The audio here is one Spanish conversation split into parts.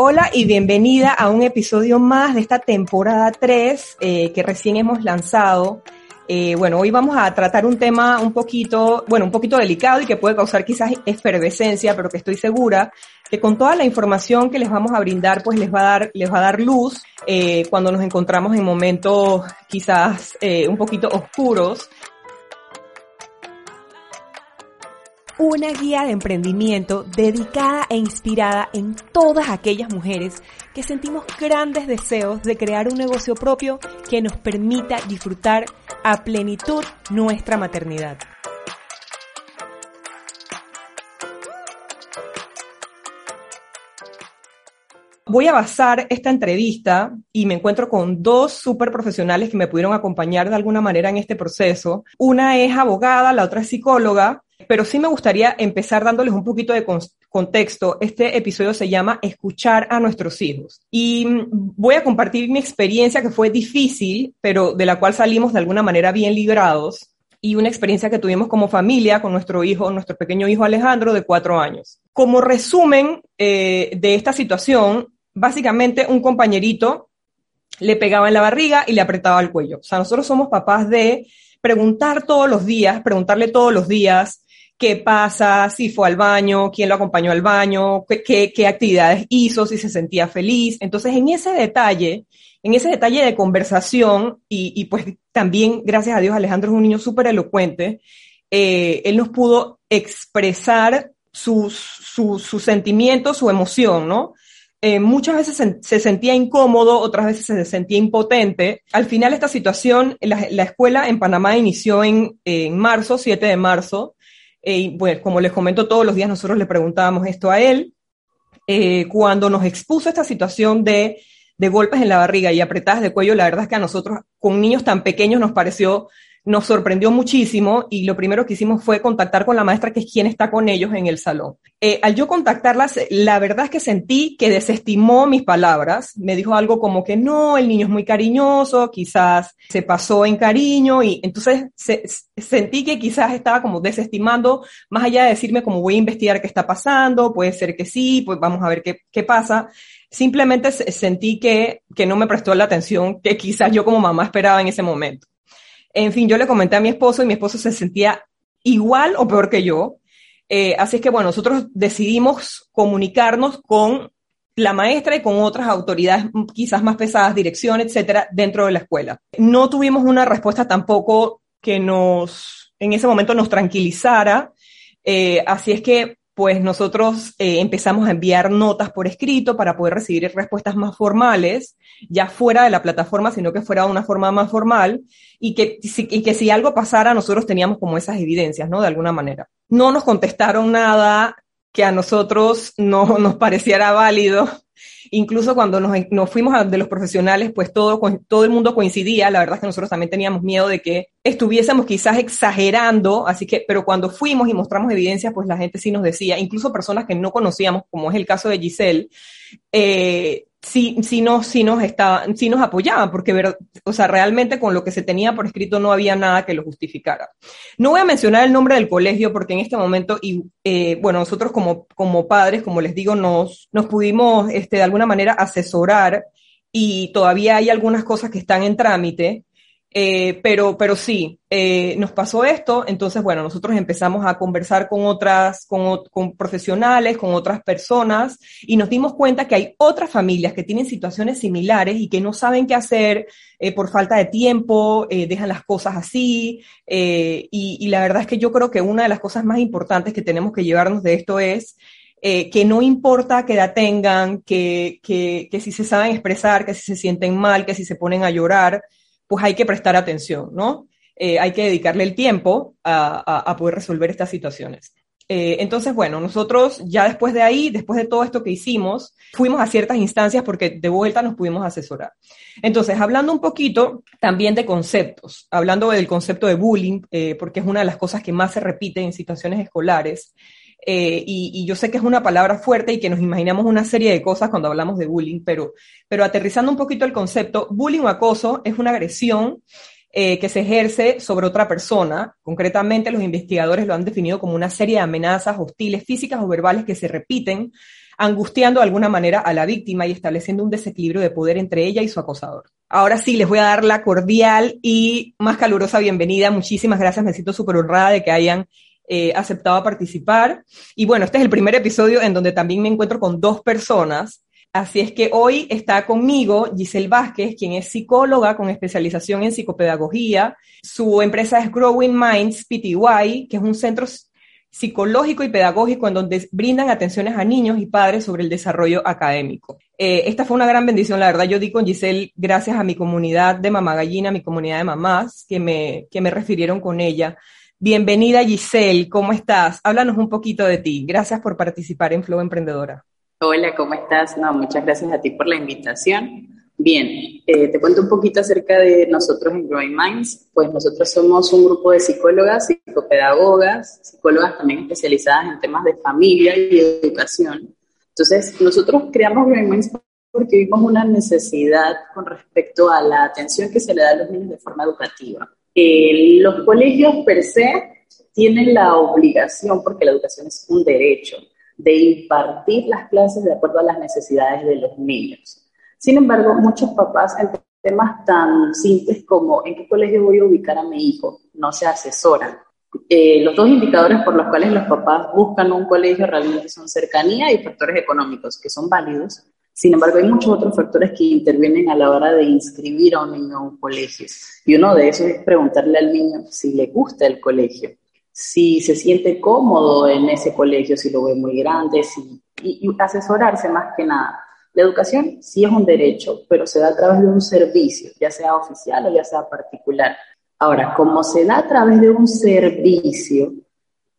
Hola y bienvenida a un episodio más de esta temporada 3 eh, que recién hemos lanzado. Eh, bueno, hoy vamos a tratar un tema un poquito, bueno, un poquito delicado y que puede causar quizás efervescencia, pero que estoy segura que con toda la información que les vamos a brindar, pues les va a dar, les va a dar luz eh, cuando nos encontramos en momentos quizás un poquito oscuros una guía de emprendimiento dedicada e inspirada en todas aquellas mujeres que sentimos grandes deseos de crear un negocio propio que nos permita disfrutar a plenitud nuestra maternidad. Voy a basar esta entrevista y me encuentro con dos súper profesionales que me pudieron acompañar de alguna manera en este proceso. Una es abogada, la otra es psicóloga pero sí me gustaría empezar dándoles un poquito de contexto. Este episodio se llama Escuchar a nuestros hijos. Y voy a compartir mi experiencia que fue difícil, pero de la cual salimos de alguna manera bien librados. Y una experiencia que tuvimos como familia con nuestro hijo, nuestro pequeño hijo Alejandro de cuatro años. Como resumen eh, de esta situación, básicamente un compañerito le pegaba en la barriga y le apretaba el cuello. O sea, nosotros somos papás de preguntar todos los días, preguntarle todos los días, qué pasa, si fue al baño, quién lo acompañó al baño, qué, actividades hizo, si se sentía feliz. Entonces, en ese detalle, en ese detalle de conversación, y, pues también, gracias a Dios, Alejandro es un niño súper elocuente, eh, él nos pudo expresar su, su sentimientos, su emoción, ¿no? Eh, muchas veces se, se, sentía incómodo, otras veces se sentía impotente. Al final esta situación, la, la escuela en Panamá inició en, en marzo, 7 de marzo, eh, bueno, como les comento, todos los días nosotros le preguntábamos esto a él. Eh, cuando nos expuso esta situación de, de golpes en la barriga y apretadas de cuello, la verdad es que a nosotros, con niños tan pequeños, nos pareció nos sorprendió muchísimo y lo primero que hicimos fue contactar con la maestra, que es quien está con ellos en el salón. Eh, al yo contactarlas, la verdad es que sentí que desestimó mis palabras. Me dijo algo como que no, el niño es muy cariñoso, quizás se pasó en cariño y entonces sentí que quizás estaba como desestimando, más allá de decirme como voy a investigar qué está pasando, puede ser que sí, pues vamos a ver qué, qué pasa simplemente sentí que, que no me prestó la atención que quizás yo como mamá esperaba en ese momento. En fin, yo le comenté a mi esposo y mi esposo se sentía igual o peor que yo. Eh, así es que, bueno, nosotros decidimos comunicarnos con la maestra y con otras autoridades quizás más pesadas, dirección, etcétera, dentro de la escuela. No tuvimos una respuesta tampoco que nos, en ese momento nos tranquilizara. Eh, así es que pues nosotros eh, empezamos a enviar notas por escrito para poder recibir respuestas más formales, ya fuera de la plataforma, sino que fuera de una forma más formal, y que, y que si algo pasara, nosotros teníamos como esas evidencias, ¿no? De alguna manera. No nos contestaron nada que a nosotros no nos pareciera válido Incluso cuando nos, nos fuimos de los profesionales, pues todo, todo el mundo coincidía. La verdad es que nosotros también teníamos miedo de que estuviésemos quizás exagerando, así que, pero cuando fuimos y mostramos evidencias, pues la gente sí nos decía, incluso personas que no conocíamos, como es el caso de Giselle, eh, sí, sí, nos, sí, nos estaban, sí nos apoyaban, porque o sea, realmente con lo que se tenía por escrito no había nada que lo justificara. No voy a mencionar el nombre del colegio porque en este momento, y, eh, bueno, nosotros como, como padres, como les digo, nos, nos pudimos este, de alguna manera asesorar y todavía hay algunas cosas que están en trámite. Eh, pero, pero sí, eh, nos pasó esto, entonces, bueno, nosotros empezamos a conversar con otras, con, profesionales, con otras personas, y nos dimos cuenta que hay otras familias que tienen situaciones similares y que no saben qué hacer eh, por falta de tiempo, dejan las cosas así, y la verdad es que yo creo que una de las cosas más importantes que tenemos que llevarnos de esto es eh, que no importa qué edad tengan, que, que, que, si se saben expresar, que si se sienten mal, que si se ponen a llorar, pues hay que prestar atención, ¿no? Eh, hay que dedicarle el tiempo a, a, poder resolver estas situaciones. Eh, entonces, bueno, nosotros ya después de ahí, después de todo esto que hicimos, fuimos a ciertas instancias porque de vuelta nos pudimos asesorar. Entonces, hablando un poquito también de conceptos, hablando del concepto de bullying, porque es una de las cosas que más se repite en situaciones escolares, eh, y, yo sé que es una palabra fuerte y que nos imaginamos una serie de cosas cuando hablamos de bullying, pero, pero aterrizando un poquito el concepto, bullying o acoso es una agresión eh, que se ejerce sobre otra persona. Concretamente, los investigadores lo han definido como una serie de amenazas hostiles físicas o verbales que se repiten angustiando de alguna manera a la víctima y estableciendo un desequilibrio de poder entre ella y su acosador. Ahora sí, les voy a dar la cordial y más calurosa bienvenida. Muchísimas gracias, me siento súper honrada de que hayan eh, aceptado participar. Y bueno, este es el primer episodio en donde también me encuentro con dos personas. Así es que hoy está conmigo Giselle Vázquez, quien es psicóloga con especialización en psicopedagogía. Su empresa es Growing Minds PTY, que es un centro psicológico y pedagógico en donde brindan atenciones a niños y padres sobre el desarrollo académico. Eh, esta fue una gran bendición, la verdad. Yo di con Giselle gracias a mi comunidad de mamá gallina, mi comunidad de mamás, que me, que me refirieron con ella. Bienvenida Giselle, ¿cómo estás? Háblanos un poquito de ti. Gracias por participar en Flow Emprendedora. Hola, ¿cómo estás? No, muchas gracias a ti por la invitación. Bien, eh, te cuento un poquito acerca de nosotros en Growing Minds. Pues nosotros somos un grupo de psicólogas, psicopedagogas, psicólogas también especializadas en temas de familia y educación. Entonces, nosotros creamos Growing Minds porque vimos una necesidad con respecto a la atención que se le da a los niños de forma educativa. Los colegios per se tienen la obligación, porque la educación es un derecho, de impartir las clases de acuerdo a las necesidades de los niños. Sin embargo, muchos papás en temas tan simples como en qué colegio voy a ubicar a mi hijo no se asesoran. Eh, los dos indicadores por los cuales los papás buscan un colegio realmente son cercanía y factores económicos, que son válidos. Sin embargo, hay muchos otros factores que intervienen a la hora de inscribir a un niño a un colegio. Y uno de esos es preguntarle al niño si le gusta el colegio, si se siente cómodo en ese colegio, si lo ve muy grande, si, y asesorarse más que nada. La educación sí es un derecho, pero se da a través de un servicio, ya sea oficial o ya sea particular. Ahora, como se da a través de un servicio,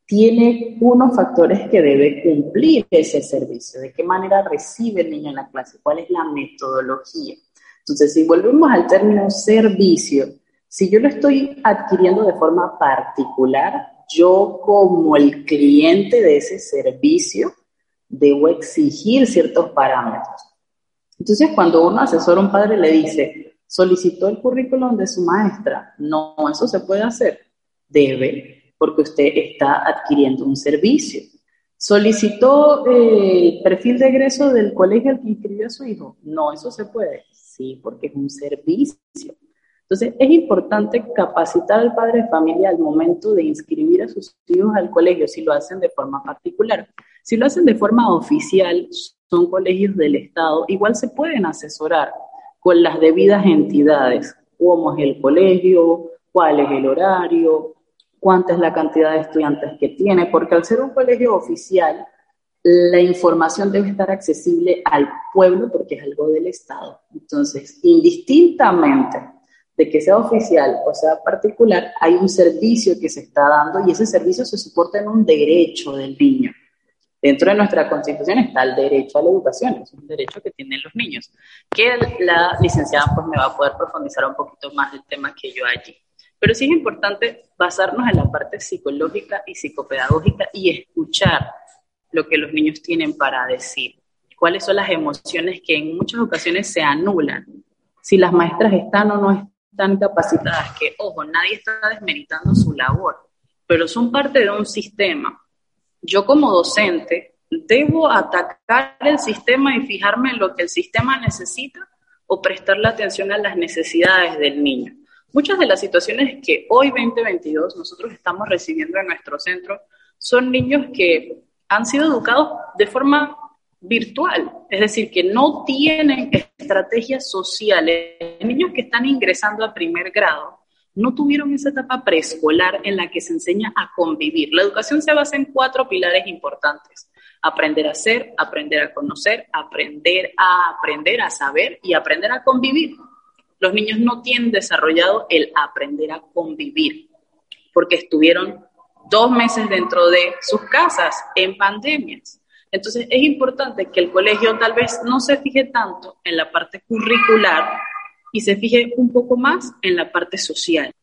tiene unos factores que debe cumplir ese servicio. ¿De qué manera recibe el niño en la clase? ¿Cuál es la metodología? Entonces, si volvemos al término servicio, si yo lo estoy adquiriendo de forma particular, yo como el cliente de ese servicio debo exigir ciertos parámetros. Entonces, cuando uno asesora a un padre le dice, solicitó el currículum de su maestra, no, eso se puede hacer. Debe, porque usted está adquiriendo un servicio. ¿Solicitó eh, perfil de egreso del colegio al que inscribió a su hijo? No, eso se puede. Sí, porque es un servicio. Entonces, es importante capacitar al padre de familia al momento de inscribir a sus hijos al colegio, si lo hacen de forma particular. Si lo hacen de forma oficial, son colegios del Estado, igual se pueden asesorar con las debidas entidades, cómo es el colegio, cuál es el horario, cuánta es la cantidad de estudiantes que tiene, porque al ser un colegio oficial, la información debe estar accesible al pueblo porque es algo del Estado. Entonces, indistintamente de que sea oficial o sea particular, hay un servicio que se está dando y ese servicio se soporta en un derecho del niño. Dentro de nuestra constitución está el derecho a la educación, es un derecho que tienen los niños, que la licenciada pues me va a poder profundizar un poquito más del tema que yo allí. Pero sí es importante basarnos en la parte psicológica y psicopedagógica y escuchar lo que los niños tienen para decir, cuáles son las emociones que en muchas ocasiones se anulan, si las maestras están o no están capacitadas, que ojo, nadie está desmeritando su labor, pero son parte de un sistema. Yo como docente debo atacar el sistema y fijarme en lo que el sistema necesita o prestarle atención a las necesidades del niño. Muchas de las situaciones que hoy 2022 nosotros estamos recibiendo en nuestro centro son niños que han sido educados de forma virtual, es decir, que no tienen estrategias sociales, niños que están ingresando a primer grado no tuvieron esa etapa preescolar en la que se enseña a convivir. La educación se basa en cuatro pilares importantes. Aprender a ser, aprender a conocer, aprender a aprender a saber y aprender a convivir. Los niños no tienen desarrollado el aprender a convivir porque estuvieron dos meses dentro de sus casas en pandemias. Entonces es importante que el colegio tal vez no se fije tanto en la parte curricular, y se fije un poco más en la parte social.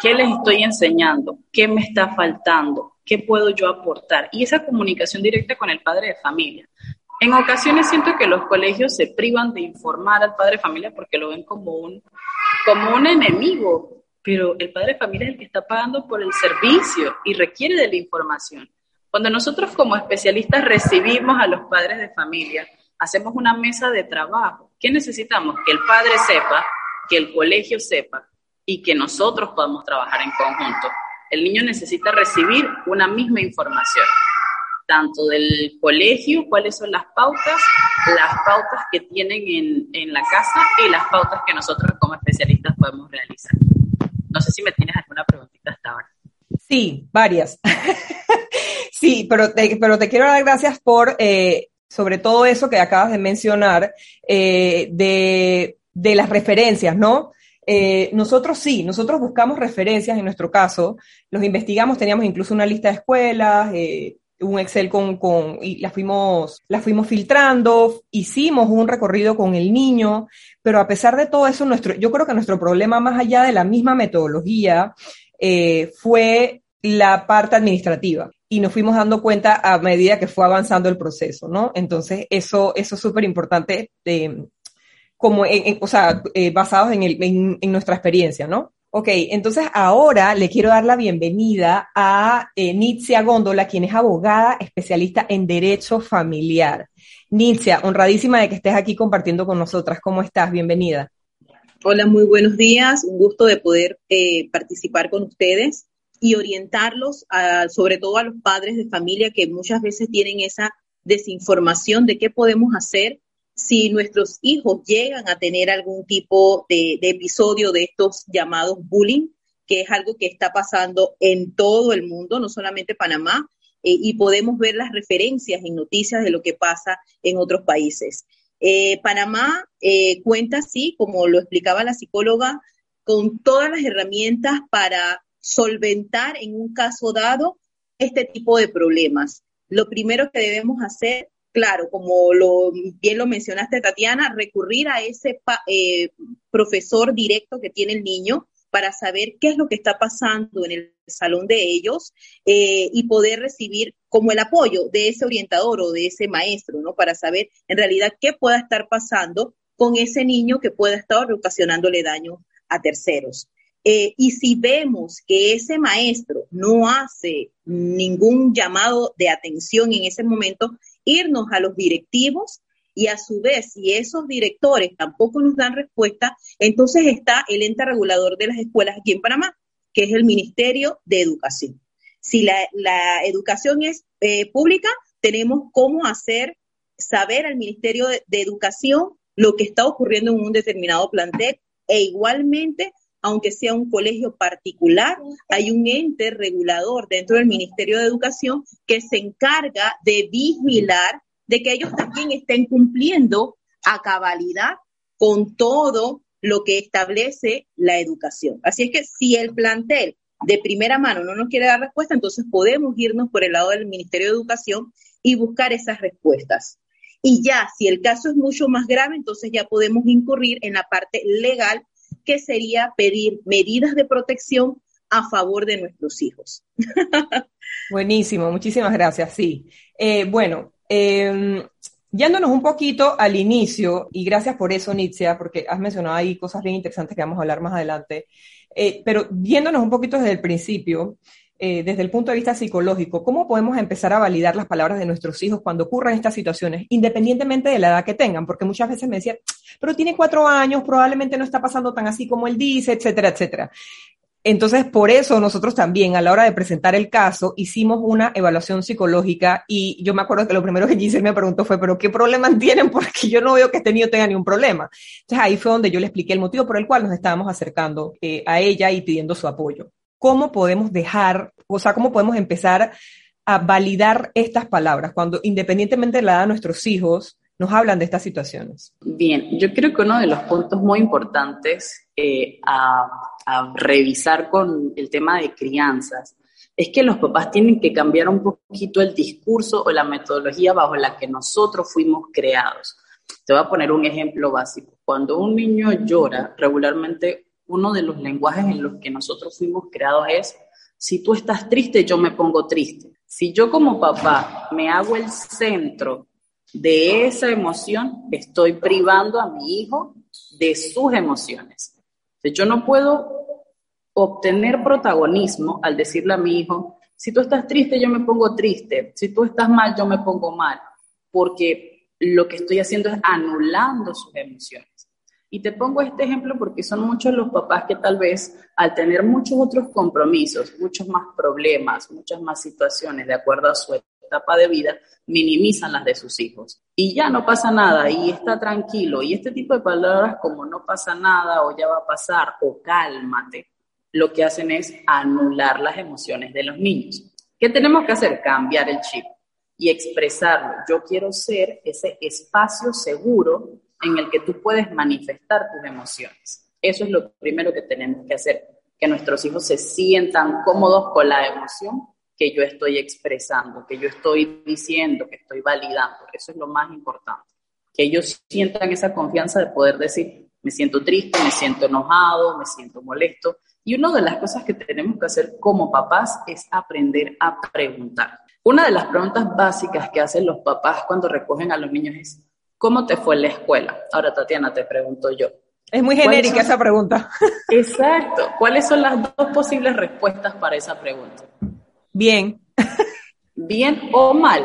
¿Qué les estoy enseñando? ¿Qué me está faltando? ¿Qué puedo yo aportar? Y esa comunicación directa con el padre de familia. En ocasiones siento que los colegios se privan de informar al padre de familia porque lo ven como un, como un enemigo, pero el padre de familia es el que está pagando por el servicio y requiere de la información. Cuando nosotros como especialistas recibimos a los padres de familia, hacemos una mesa de trabajo. ¿Qué necesitamos? Que el padre sepa, que el colegio sepa y que nosotros podamos trabajar en conjunto. El niño necesita recibir una misma información, tanto del colegio, cuáles son las pautas, las pautas que tienen en, en la casa y las pautas que nosotros como especialistas podemos realizar. No sé si me tienes alguna preguntita hasta ahora. Sí, varias. sí, pero te, pero te quiero dar gracias por, eh, sobre todo eso que acabas de mencionar, eh, de, de, las referencias, ¿no? Eh, nosotros sí, nosotros buscamos referencias en nuestro caso, los investigamos, teníamos incluso una lista de escuelas, eh, un Excel con, con, y las fuimos, las fuimos filtrando, hicimos un recorrido con el niño, pero a pesar de todo eso, nuestro, yo creo que nuestro problema más allá de la misma metodología eh, fue la parte administrativa y nos fuimos dando cuenta a medida que fue avanzando el proceso, ¿no? Entonces, eso, eso es súper importante, eh, como, en, o sea, eh, basados en, el, en, nuestra experiencia, ¿no? Ok, entonces ahora le quiero dar la bienvenida a eh, Nitzia Góndola, quien es abogada especialista en derecho familiar. Nitzia, honradísima de que estés aquí compartiendo con nosotras. ¿Cómo estás? Bienvenida. Hola, muy buenos días. Un gusto de poder eh, participar con ustedes y orientarlos, a, sobre todo a los padres de familia que muchas veces tienen esa desinformación de qué podemos hacer si nuestros hijos llegan a tener algún tipo de, episodio de estos llamados bullying, que es algo que está pasando en todo el mundo, no solamente Panamá, eh, y podemos ver las referencias en noticias de lo que pasa en otros países. Eh, Panamá eh, cuenta, sí, como lo explicaba la psicóloga, con todas las herramientas para solventar en un caso dado este tipo de problemas. Lo primero que debemos hacer claro, como bien lo mencionaste, Tatiana, recurrir a ese eh, profesor directo que tiene el niño para saber qué es lo que está pasando en el salón de ellos eh, y poder recibir como el apoyo de ese orientador o de ese maestro, ¿no? Para saber en realidad qué pueda estar pasando con ese niño que pueda estar ocasionándole daño a terceros. Eh, y si vemos que ese maestro no hace ningún llamado de atención en ese momento, irnos a los directivos y a su vez, si esos directores tampoco nos dan respuesta, entonces está el ente regulador de las escuelas aquí en Panamá, que es el Ministerio de Educación. Si la, la educación es eh, pública, tenemos cómo hacer saber al Ministerio de, de Educación lo que está ocurriendo en un determinado plantel e igualmente aunque sea un colegio particular, hay un ente regulador dentro del Ministerio de Educación que se encarga de vigilar de que ellos también estén cumpliendo a cabalidad con todo lo que establece la educación. Así es que si el plantel de primera mano no nos quiere dar respuesta, entonces podemos irnos por el lado del Ministerio de Educación y buscar esas respuestas. Y ya, si el caso es mucho más grave, entonces ya podemos incurrir en la parte legal que sería pedir medidas de protección a favor de nuestros hijos. Buenísimo, muchísimas gracias. Sí. Eh, bueno, eh, yéndonos un poquito al inicio, y gracias por eso, Nitzia, porque has mencionado ahí cosas bien interesantes que vamos a hablar más adelante, eh, pero yéndonos un poquito desde el principio, eh, desde el punto de vista psicológico, ¿cómo podemos empezar a validar las palabras de nuestros hijos cuando ocurran estas situaciones, independientemente de la edad que tengan? Porque muchas veces me decían, pero tiene cuatro años, probablemente no está pasando tan así como él dice, etcétera, etcétera. Entonces, por eso nosotros también a la hora de presentar el caso hicimos una evaluación psicológica y yo me acuerdo que lo primero que Giselle me preguntó fue, pero ¿qué problemas tienen? Porque yo no veo que este niño tenga ningún problema. Entonces ahí fue donde yo le expliqué el motivo por el cual nos estábamos acercando eh, a ella y pidiendo su apoyo cómo podemos dejar, o sea, cómo podemos empezar a validar estas palabras cuando independientemente de la edad de nuestros hijos nos hablan de estas situaciones. Bien, yo creo que uno de los puntos muy importantes eh, a, a revisar con el tema de crianzas es que los papás tienen que cambiar un poquito el discurso o la metodología bajo la que nosotros fuimos creados. Te voy a poner un ejemplo básico. Cuando un niño llora, regularmente uno de los lenguajes en los que nosotros fuimos creados es, si tú estás triste, yo me pongo triste. Si yo como papá me hago el centro de esa emoción, estoy privando a mi hijo de sus emociones. Yo no puedo obtener protagonismo al decirle a mi hijo, Si tú estás triste, yo me pongo triste. Si tú estás mal, yo me pongo mal. Porque lo que estoy haciendo es anulando sus emociones. Y te pongo este ejemplo porque son muchos los papás que tal vez al tener muchos otros compromisos, muchos más problemas, muchas más situaciones de acuerdo a su etapa de vida, minimizan las de sus hijos. Y ya no pasa nada y está tranquilo. Y este tipo de palabras como no pasa nada o ya va a pasar o cálmate, lo que hacen es anular las emociones de los niños. ¿Qué tenemos que hacer? Cambiar el chip y expresarlo. Yo quiero ser ese espacio seguro en el que tú puedes manifestar tus emociones. Eso es lo primero que tenemos que hacer, que nuestros hijos se sientan cómodos con la emoción que yo estoy expresando, que yo estoy diciendo, que estoy validando. Eso es lo más importante. Que ellos sientan esa confianza de poder decir, me siento triste, me siento enojado, me siento molesto. Y una de las cosas que tenemos que hacer como papás es aprender a preguntar. Una de las preguntas básicas que hacen los papás cuando recogen a los niños es, ¿cómo te fue en la escuela? Ahora, Tatiana, te pregunto yo. Es muy genérica esa pregunta. Exacto. ¿Cuáles son las dos posibles respuestas para esa pregunta? Bien. Bien o mal.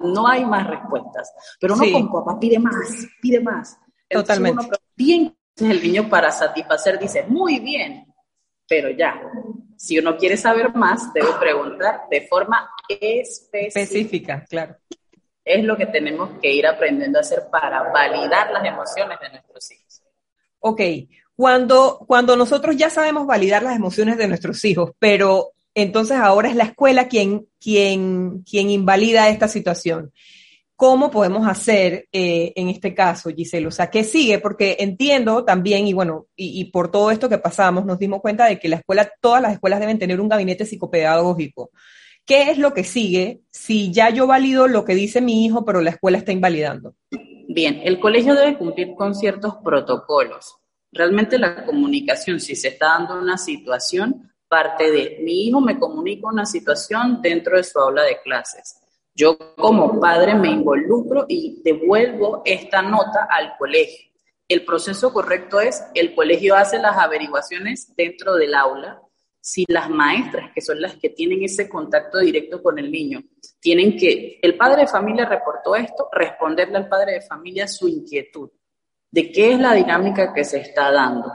No hay más respuestas. Pero uno como papá pide más, pide más. Totalmente. bien, el niño para satisfacer dice, muy bien, pero ya. Si uno quiere saber más, debe preguntar de forma específica. Específica, claro. Es lo que tenemos que ir aprendiendo a hacer para validar las emociones de nuestros hijos. Ok, cuando, cuando nosotros ya sabemos validar las emociones de nuestros hijos, pero entonces ahora es la escuela quien, quien, quien invalida esta situación. ¿Cómo podemos hacer eh, en este caso, Giselle? O sea, ¿qué sigue? Porque entiendo también, y bueno, y, por todo esto que pasamos, nos dimos cuenta de que la escuela, todas las escuelas deben tener un gabinete psicopedagógico. ¿Qué es lo que sigue si ya yo valido lo que dice mi hijo, pero la escuela está invalidando? Bien, el colegio debe cumplir con ciertos protocolos. Realmente la comunicación, si se está dando una situación, parte de mi hijo me comunica una situación dentro de su aula de clases. Yo como padre me involucro y devuelvo esta nota al colegio. El proceso correcto es, el colegio hace las averiguaciones dentro del aula. Si las maestras, que son las que tienen ese contacto directo con el niño, tienen que, el padre de familia reportó esto, responderle al padre de familia su inquietud de qué es la dinámica que se está dando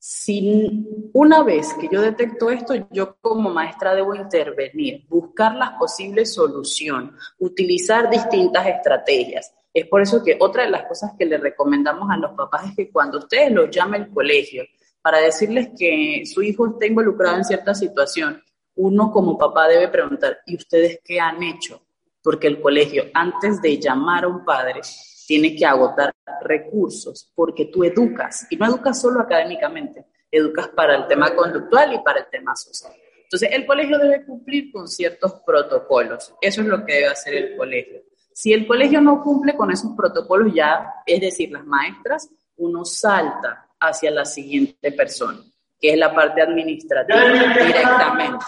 si una vez que yo detecto esto, yo como maestra debo intervenir, buscar las posibles soluciones, utilizar distintas estrategias. Es por eso que otra de las cosas que le recomendamos a los papás es que cuando ustedes los llamen el colegio para decirles que su hijo está involucrado en cierta situación, uno como papá debe preguntar, ¿y ustedes qué han hecho? Porque el colegio, antes de llamar a un padre, tiene que agotar recursos porque tú educas y no educas solo académicamente, educas para el tema conductual y para el tema social. Entonces, el colegio debe cumplir con ciertos protocolos. Eso es lo que debe hacer el colegio. Si el colegio no cumple con esos protocolos, ya, es decir, las maestras, uno salta hacia la siguiente persona, que es la parte administrativa directamente.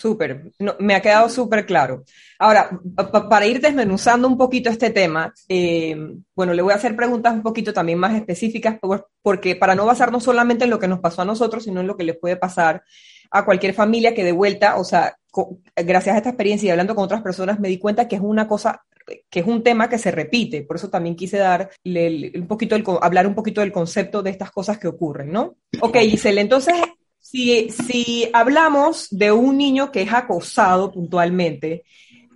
Súper, me ha quedado súper claro. Ahora, para ir desmenuzando un poquito este tema, eh, bueno, le voy a hacer preguntas un poquito también más específicas, porque para no basarnos solamente en lo que nos pasó a nosotros, sino en lo que les puede pasar a cualquier familia que de vuelta, o sea, gracias a esta experiencia y hablando con otras personas, me di cuenta que es una cosa, que es un tema que se repite. Por eso también quise dar un poquito, hablar un poquito del concepto de estas cosas que ocurren, ¿no? Ok, Giselle, entonces si, hablamos de un niño que es acosado puntualmente,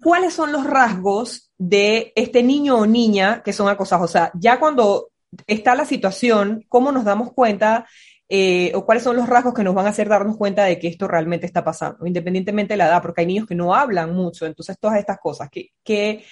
¿cuáles son los rasgos de este niño o niña que son acosados? O sea, ya cuando está la situación, ¿cómo nos damos cuenta eh, o cuáles son los rasgos que nos van a hacer darnos cuenta de que esto realmente está pasando, independientemente de la edad, porque hay niños que no hablan mucho, entonces todas estas cosas, ¿qué, qué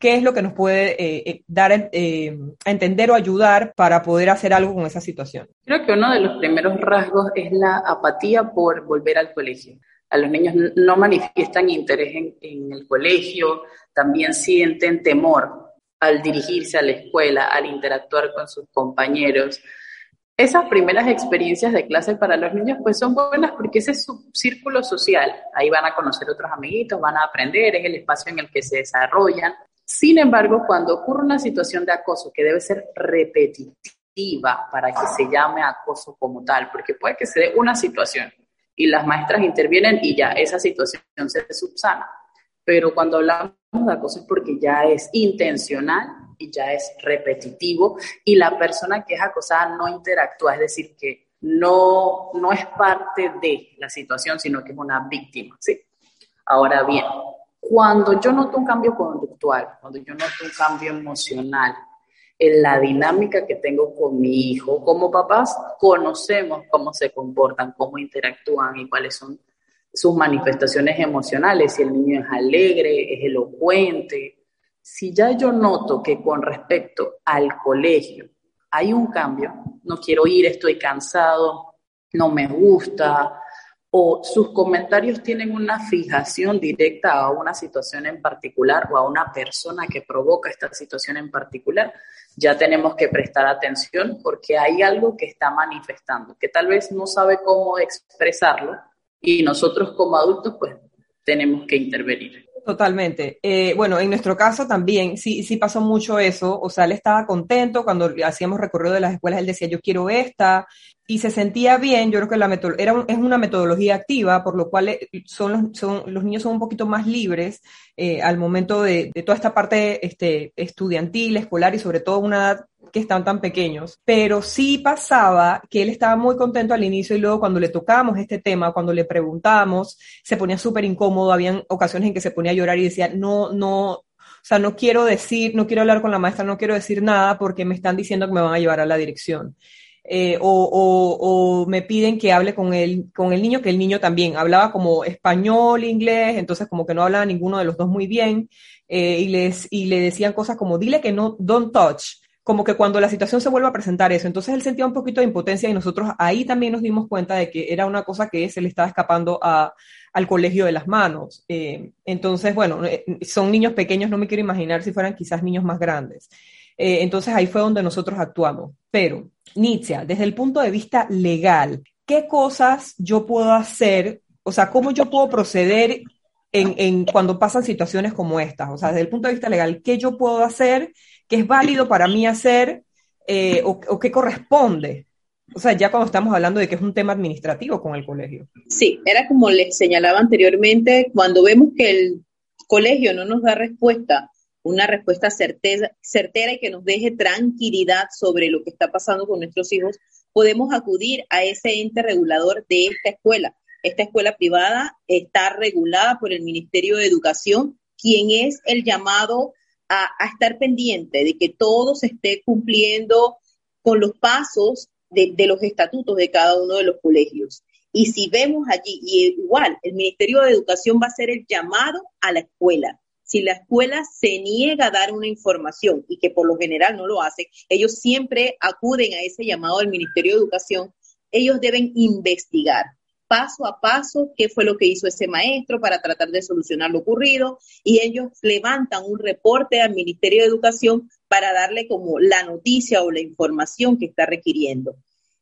es lo que nos puede eh, eh, dar eh, a entender o ayudar para poder hacer algo con esa situación? Creo que uno de los primeros rasgos es la apatía por volver al colegio. A los niños no manifiestan interés en, en el colegio, también sienten temor al dirigirse a la escuela, al interactuar con sus compañeros. Esas primeras experiencias de clase para los niños pues son buenas porque ese es su círculo social. Ahí van a conocer otros amiguitos, van a aprender, es el espacio en el que se desarrollan. Sin embargo, cuando ocurre una situación de acoso que debe ser repetitiva para que se llame acoso como tal, porque puede que se una situación y las maestras intervienen y ya esa situación se subsana. Pero cuando hablamos de cosas porque ya es intencional y ya es repetitivo y la persona que es acosada no interactúa, es decir, que no, no es parte de la situación, sino que es una víctima. ¿sí? Ahora bien, cuando yo noto un cambio conductual, cuando yo noto un cambio emocional, en la dinámica que tengo con mi hijo. Como papás conocemos cómo se comportan, cómo interactúan y cuáles son sus manifestaciones emocionales, si el niño es alegre, es elocuente. Si ya yo noto que con respecto al colegio hay un cambio, no quiero ir, estoy cansado, no me gusta, o sus comentarios tienen una fijación directa a una situación en particular o a una persona que provoca esta situación en particular, ya tenemos que prestar atención porque hay algo que está manifestando, que tal vez no sabe cómo expresarlo y nosotros como adultos pues tenemos que intervenir. Totalmente. Eh, bueno, en nuestro caso también sí, sí pasó mucho eso. O sea, él estaba contento cuando hacíamos recorrido de las escuelas, él decía, yo quiero esta, y se sentía bien. Yo creo que la era es una metodología activa, por lo cual eh, son los, son, los niños son un poquito más libres eh, al momento de, de, toda esta parte este, estudiantil, escolar y sobre todo una edad que están tan pequeños, pero sí pasaba que él estaba muy contento al inicio y luego cuando le tocábamos este tema, cuando le preguntamos, se ponía súper incómodo, habían ocasiones en que se ponía a llorar y decía, no, no, o sea, no quiero decir, no quiero hablar con la maestra, no quiero decir nada porque me están diciendo que me van a llevar a la dirección. Eh, o, o, o, me piden que hable con el, con el niño, que el niño también hablaba como español, inglés, entonces como que no hablaba ninguno de los dos muy bien, eh, y, les, y le decían cosas como, dile que no, don't touch, como que cuando la situación se vuelve a presentar eso, entonces él sentía un poquito de impotencia y nosotros ahí también nos dimos cuenta de que era una cosa que se le estaba escapando al colegio de las manos. Eh, entonces, bueno, eh, son niños pequeños, no me quiero imaginar si fueran quizás niños más grandes. Eh, entonces ahí fue donde nosotros actuamos. Pero, Nietzsche, desde el punto de vista legal, ¿qué cosas yo puedo hacer? O sea, ¿cómo yo puedo proceder en, en, cuando pasan situaciones como estas? O sea, desde el punto de vista legal, ¿qué yo puedo hacer qué es válido para mí hacer eh, o, qué corresponde. O sea, ya cuando estamos hablando de que es un tema administrativo con el colegio. Sí, era como les señalaba anteriormente, cuando vemos que el colegio no nos da respuesta, una respuesta certeza, certera y que nos deje tranquilidad sobre lo que está pasando con nuestros hijos, podemos acudir a ese ente regulador de esta escuela. Esta escuela privada está regulada por el Ministerio de Educación, quien es el llamado a, estar pendiente de que todo se esté cumpliendo con los pasos de, los estatutos de cada uno de los colegios. Y si vemos allí, y igual, el Ministerio de Educación va a ser el llamado a la escuela. Si la escuela se niega a dar una información y que por lo general no lo hace, ellos siempre acuden a ese llamado del Ministerio de Educación, ellos deben investigar paso a paso qué fue lo que hizo ese maestro para tratar de solucionar lo ocurrido y ellos levantan un reporte al Ministerio de Educación para darle como la noticia o la información que está requiriendo.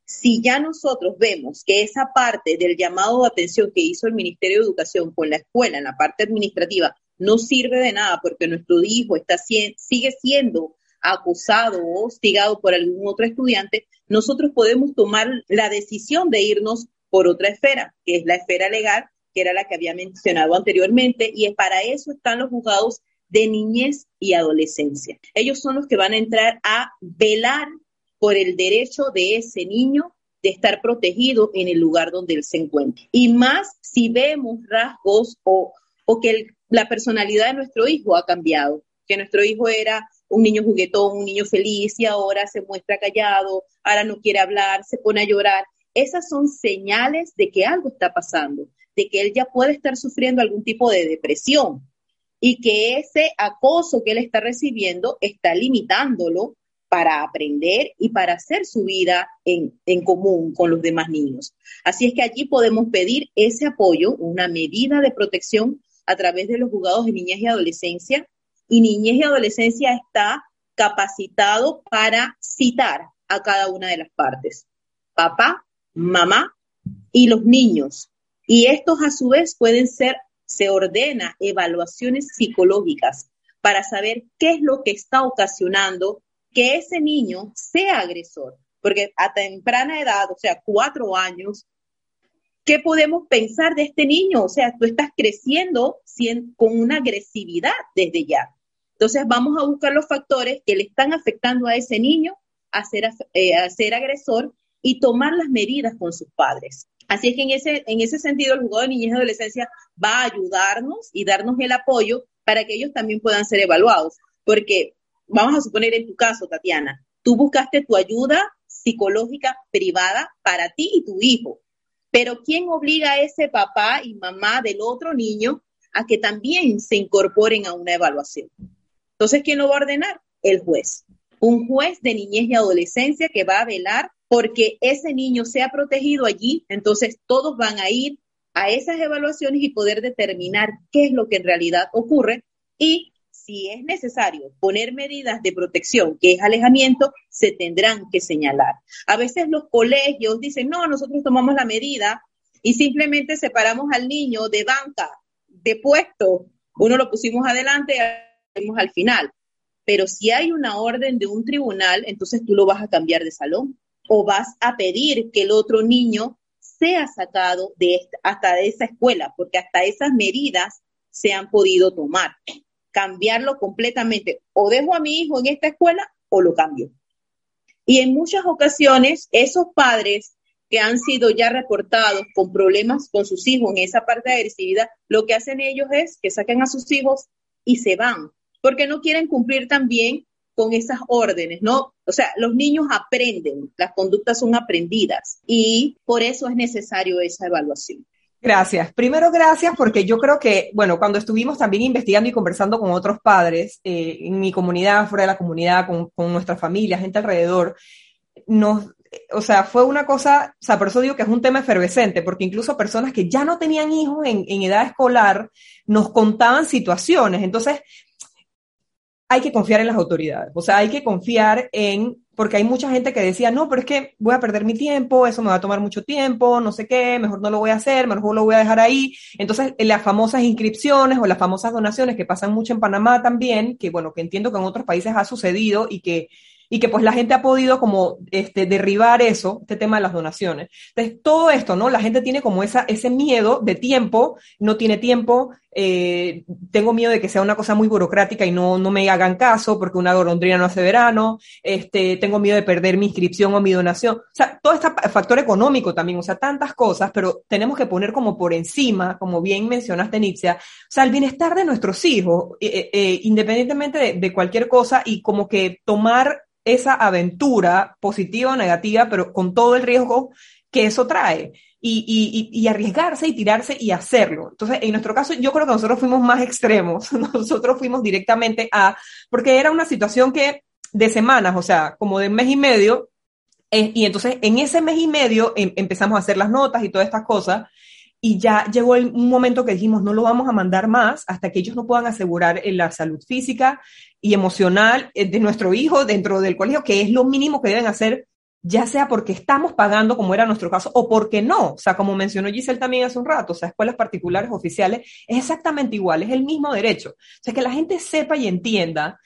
Si ya nosotros vemos que esa parte del llamado de atención que hizo el Ministerio de Educación con la escuela en la parte administrativa no sirve de nada porque nuestro hijo está, sigue siendo acusado o hostigado por algún otro estudiante, nosotros podemos tomar la decisión de irnos por otra esfera, que es la esfera legal, que era la que había mencionado anteriormente, y para eso están los juzgados de niñez y adolescencia. Ellos son los que van a entrar a velar por el derecho de ese niño de estar protegido en el lugar donde él se encuentre. Y más si vemos rasgos o, o que la personalidad de nuestro hijo ha cambiado, que nuestro hijo era un niño juguetón, un niño feliz y ahora se muestra callado, ahora no quiere hablar, se pone a llorar. Esas son señales de que algo está pasando, de que él ya puede estar sufriendo algún tipo de depresión y que ese acoso que él está recibiendo está limitándolo para aprender y para hacer su vida en, común con los demás niños. Así es que allí podemos pedir ese apoyo, una medida de protección a través de los juzgados de niñez y adolescencia. Y niñez y adolescencia está capacitado para citar a cada una de las partes. Papá, mamá y los niños. Y estos a su vez pueden ser, se ordena evaluaciones psicológicas para saber qué es lo que está ocasionando que ese niño sea agresor. Porque a temprana edad, o sea, cuatro años, ¿qué podemos pensar de este niño? O sea, tú estás creciendo con una agresividad desde ya. Entonces vamos a buscar los factores que le están afectando a ese niño a ser, eh, a ser agresor y tomar las medidas con sus padres. Así es que en ese, en ese sentido el jugador de niñez y adolescencia va a ayudarnos y darnos el apoyo para que ellos también puedan ser evaluados. Porque vamos a suponer en tu caso, Tatiana, tú buscaste tu ayuda psicológica privada para ti y tu hijo, pero ¿quién obliga a ese papá y mamá del otro niño a que también se incorporen a una evaluación? Entonces, ¿quién lo va a ordenar? El juez. Un juez de niñez y adolescencia que va a velar porque ese niño sea protegido allí, entonces todos van a ir a esas evaluaciones y poder determinar qué es lo que en realidad ocurre y si es necesario poner medidas de protección, que es alejamiento, se tendrán que señalar. A veces los colegios dicen, no, nosotros tomamos la medida y simplemente separamos al niño de banca, de puesto. Uno lo pusimos adelante y lo al final. Pero si hay una orden de un tribunal, entonces tú lo vas a cambiar de salón o vas a pedir que el otro niño sea sacado de hasta de esa escuela, porque hasta esas medidas se han podido tomar. Cambiarlo completamente. O dejo a mi hijo en esta escuela o lo cambio. Y en muchas ocasiones, esos padres que han sido ya reportados con problemas con sus hijos en esa parte de agresividad, lo que hacen ellos es que saquen a sus hijos y se van, porque no quieren cumplir también con esas órdenes, ¿no? O sea, los niños aprenden, las conductas son aprendidas y por eso es necesario esa evaluación. Gracias. Primero, gracias porque yo creo que, bueno, cuando estuvimos también investigando y conversando con otros padres eh, en mi comunidad, fuera de la comunidad, con, con nuestra familia, gente alrededor, nos, o sea, fue una cosa, o sea, por eso digo que es un tema efervescente, porque incluso personas que ya no tenían hijos en, en edad escolar nos contaban situaciones. Entonces, hay que confiar en las autoridades, o sea, hay que confiar en, porque hay mucha gente que decía, no, pero es que voy a perder mi tiempo, eso me va a tomar mucho tiempo, no sé qué, mejor no lo voy a hacer, mejor lo voy a dejar ahí. Entonces, las famosas inscripciones o las famosas donaciones que pasan mucho en Panamá también, que bueno, que entiendo que en otros países ha sucedido y que y que pues la gente ha podido como este, derribar eso, este tema de las donaciones. Entonces, todo esto, ¿no? La gente tiene como esa, ese miedo de tiempo, no tiene tiempo, eh, tengo miedo de que sea una cosa muy burocrática y no, no me hagan caso porque una golondrina no hace verano, este, tengo miedo de perder mi inscripción o mi donación. O sea, todo este factor económico también, o sea, tantas cosas, pero tenemos que poner como por encima, como bien mencionaste, Nitzia, o sea, el bienestar de nuestros hijos, eh, eh, independientemente de, de cualquier cosa y como que tomar esa aventura positiva o negativa, pero con todo el riesgo que eso trae. Y, y, y, arriesgarse y tirarse y hacerlo. Entonces, en nuestro caso, yo creo que nosotros fuimos más extremos. Nosotros fuimos directamente a, porque era una situación que de semanas, o sea, como de mes y medio, eh, y entonces en ese mes y medio em, empezamos a hacer las notas y todas estas cosas, y ya llegó un momento que dijimos, no lo vamos a mandar más hasta que ellos no puedan asegurar eh, la salud física y emocional eh, de nuestro hijo dentro del colegio, que es lo mínimo que deben hacer, ya sea porque estamos pagando, como era nuestro caso, o porque no. O sea, como mencionó Giselle también hace un rato, o sea, escuelas particulares oficiales, es exactamente igual, es el mismo derecho. O sea, que la gente sepa y entienda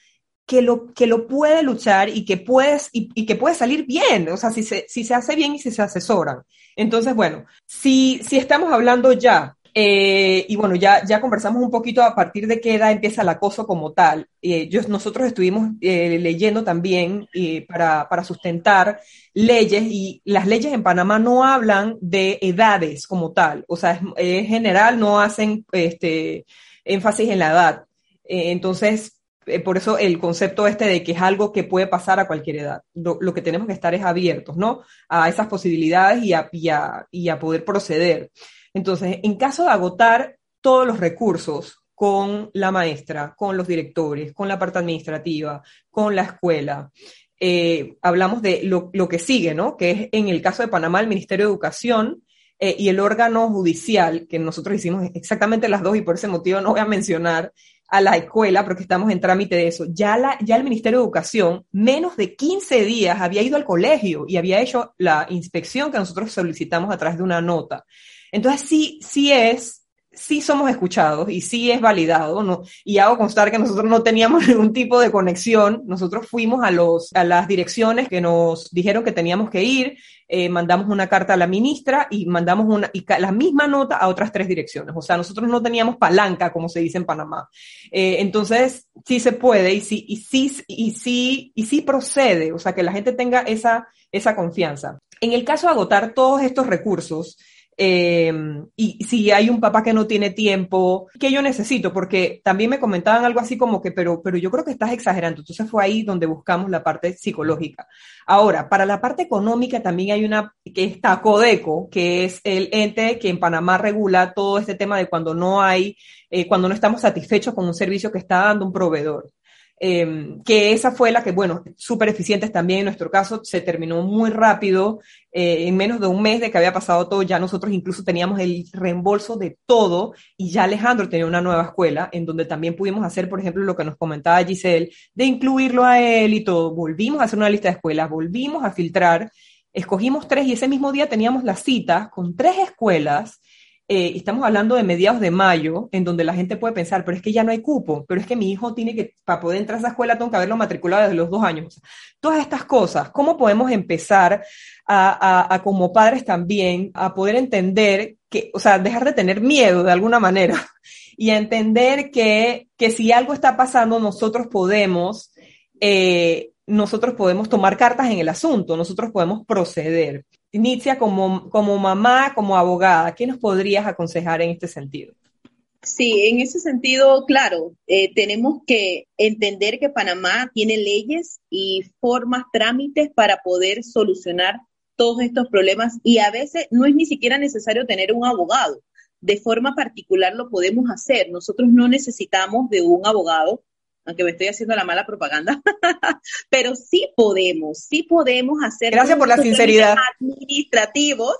que lo, que lo puede luchar y que, puedes, y, que puede salir bien, o sea, si se, si se hace bien y si se asesoran. Entonces, bueno, si, si estamos hablando ya, eh, y bueno, ya, ya conversamos un poquito a partir de qué edad empieza el acoso como tal. Eh, nosotros estuvimos eh, leyendo también para, para sustentar leyes y las leyes en Panamá no hablan de edades como tal, o sea, en general no hacen este, énfasis en la edad. entonces, eh, por eso el concepto este de que es algo que puede pasar a cualquier edad. Lo, que tenemos que estar es abiertos, ¿no? A esas posibilidades y, a, poder proceder. Entonces, en caso de agotar todos los recursos con la maestra, con los directores, con la parte administrativa, con la escuela, eh, hablamos de lo, que sigue, ¿no? Que es en el caso de Panamá el Ministerio de Educación eh, y el órgano judicial, que nosotros hicimos exactamente las dos y por ese motivo no voy a mencionar a la escuela, porque estamos en trámite de eso, ya, la, ya el Ministerio de Educación, menos de 15 días, había ido al colegio y había hecho la inspección que nosotros solicitamos a través de una nota. Entonces, sí, sí es, sí somos escuchados y sí es validado, ¿no? y hago constar que nosotros no teníamos ningún tipo de conexión, nosotros fuimos a, los, a las direcciones que nos dijeron que teníamos que ir, eh, mandamos una carta a la ministra y mandamos una, y la misma nota a otras tres direcciones, o sea, nosotros no teníamos palanca, como se dice en Panamá. Eh, entonces, sí se puede y sí, y sí, y sí, y sí procede, o sea, que la gente tenga esa, esa confianza. En el caso de agotar todos estos recursos, Em, y si hay un papá que no tiene tiempo, ¿qué yo necesito? Porque también me comentaban algo así como que, pero, pero yo creo que estás exagerando. Entonces fue ahí donde buscamos la parte psicológica. Ahora, para la parte económica también hay una que está Codeco, que es el ente que en Panamá regula todo este tema de cuando no hay, eh, cuando no estamos satisfechos con un servicio que está dando un proveedor. Em, que esa fue la que, bueno, súper eficientes también en nuestro caso, se terminó muy rápido, eh, en menos de un mes de que había pasado todo, ya nosotros incluso teníamos el reembolso de todo y ya Alejandro tenía una nueva escuela en donde también pudimos hacer, por ejemplo, lo que nos comentaba Giselle, de incluirlo a él y todo. Volvimos a hacer una lista de escuelas, volvimos a filtrar, escogimos tres y ese mismo día teníamos la cita con tres escuelas eh, estamos hablando de mediados de mayo, en donde la gente puede pensar, pero es que ya no hay cupo, pero es que mi hijo tiene que, para poder entrar a esa escuela, tengo que haberlo matriculado desde los dos años. todas estas cosas, ¿cómo podemos empezar a, como padres también, a poder entender que, o sea, dejar de tener miedo de alguna manera y a entender que, que si algo está pasando, nosotros podemos, eh, nosotros podemos tomar cartas en el asunto, nosotros podemos proceder. Nitzia, como, como mamá, como abogada, ¿qué nos podrías aconsejar en este sentido? Sí, en ese sentido, claro, eh, tenemos que entender que Panamá tiene leyes y formas, trámites para poder solucionar todos estos problemas y a veces no es ni siquiera necesario tener un abogado. De forma particular lo podemos hacer. Nosotros no necesitamos de un abogado aunque me estoy haciendo la mala propaganda, pero sí podemos, sí podemos hacer. Gracias por la sinceridad. Administrativos,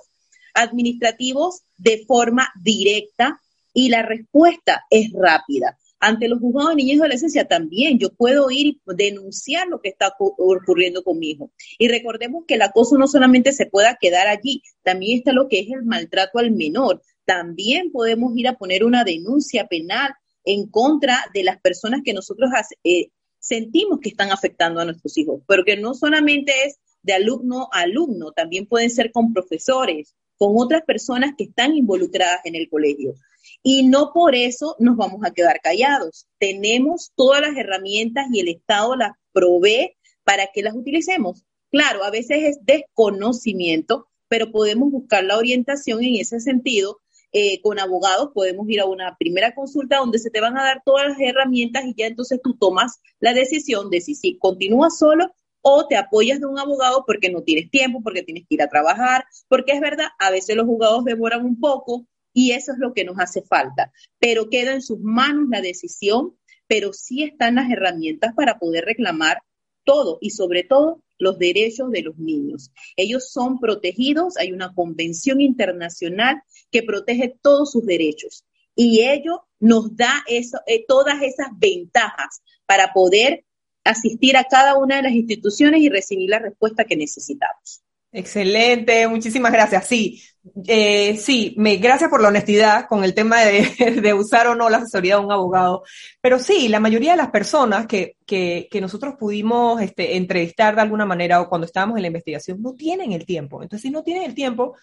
administrativos de forma directa y la respuesta es rápida. Ante los juzgados de niñez y adolescencia también yo puedo ir y denunciar lo que está ocurriendo con mi hijo. Y recordemos que el acoso no solamente se pueda quedar allí, también está lo que es el maltrato al menor. También podemos ir a poner una denuncia penal en contra de las personas que nosotros eh, sentimos que están afectando a nuestros hijos, pero que no solamente es de alumno a alumno, también pueden ser con profesores, con otras personas que están involucradas en el colegio. Y no por eso nos vamos a quedar callados. Tenemos todas las herramientas y el Estado las provee para que las utilicemos. Claro, a veces es desconocimiento, pero podemos buscar la orientación en ese sentido eh, con abogados podemos ir a una primera consulta donde se te van a dar todas las herramientas y ya entonces tú tomas la decisión de si, si continúas solo o te apoyas de un abogado porque no tienes tiempo, porque tienes que ir a trabajar, porque es verdad, a veces los juzgados demoran un poco y eso es lo que nos hace falta, pero queda en sus manos la decisión, pero sí están las herramientas para poder reclamar todo y sobre todo los derechos de los niños. Ellos son protegidos, hay una convención internacional que protege todos sus derechos y ello nos da eso, eh, todas esas ventajas para poder asistir a cada una de las instituciones y recibir la respuesta que necesitamos. Excelente, muchísimas gracias. Sí, eh, sí, me, gracias por la honestidad con el tema de, usar o no la asesoría de un abogado. Pero sí, la mayoría de las personas que, que, nosotros pudimos este, entrevistar de alguna manera o cuando estábamos en la investigación no tienen el tiempo. Entonces, si no tienen el tiempo,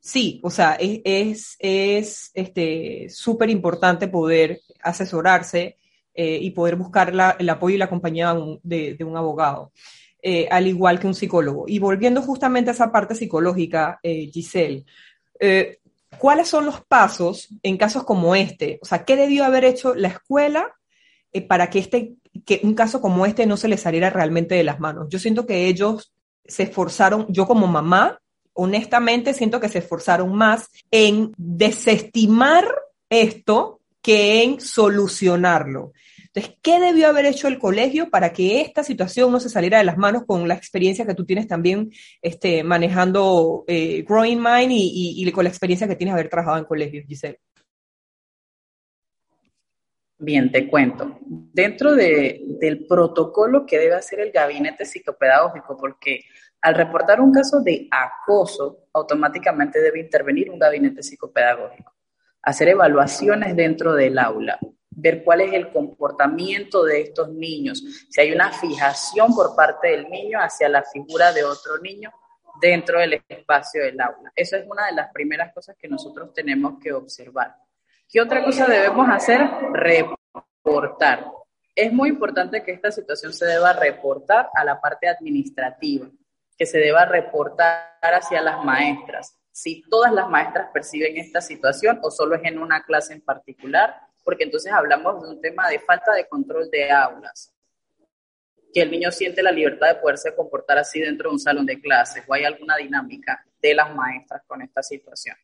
sí, o sea, es, es, es este, súper importante poder asesorarse eh, y poder buscar la, el apoyo y la compañía de un abogado. Eh, al igual que un psicólogo. Y volviendo justamente a esa parte psicológica, eh, Giselle, eh, ¿cuáles son los pasos en casos como este? O sea, ¿qué debió haber hecho la escuela para que, este, que un caso como este no se le saliera realmente de las manos? Yo siento que ellos se esforzaron, yo como mamá, honestamente siento que se esforzaron más en desestimar esto que en solucionarlo. Entonces, ¿qué debió haber hecho el colegio para que esta situación no se saliera de las manos con la experiencia que tú tienes también este, manejando eh, Growing Mind y, con la experiencia que tienes haber trabajado en colegios, Giselle? Bien, te cuento. Dentro del protocolo que debe hacer el gabinete psicopedagógico, porque al reportar un caso de acoso, automáticamente debe intervenir un gabinete psicopedagógico. hacer evaluaciones dentro del aula, ver cuál es el comportamiento de estos niños, si hay una fijación por parte del niño hacia la figura de otro niño dentro del espacio del aula. Eso es una de las primeras cosas que nosotros tenemos que observar. ¿Qué otra cosa debemos hacer? Reportar. Es muy importante que esta situación se deba reportar a la parte administrativa, que se deba reportar hacia las maestras. Si todas las maestras perciben esta situación o solo es en una clase en particular, porque entonces hablamos de un tema de falta de control de aulas, que el niño siente la libertad de poderse comportar así dentro de un salón de clases o hay alguna dinámica de las maestras con esta situación.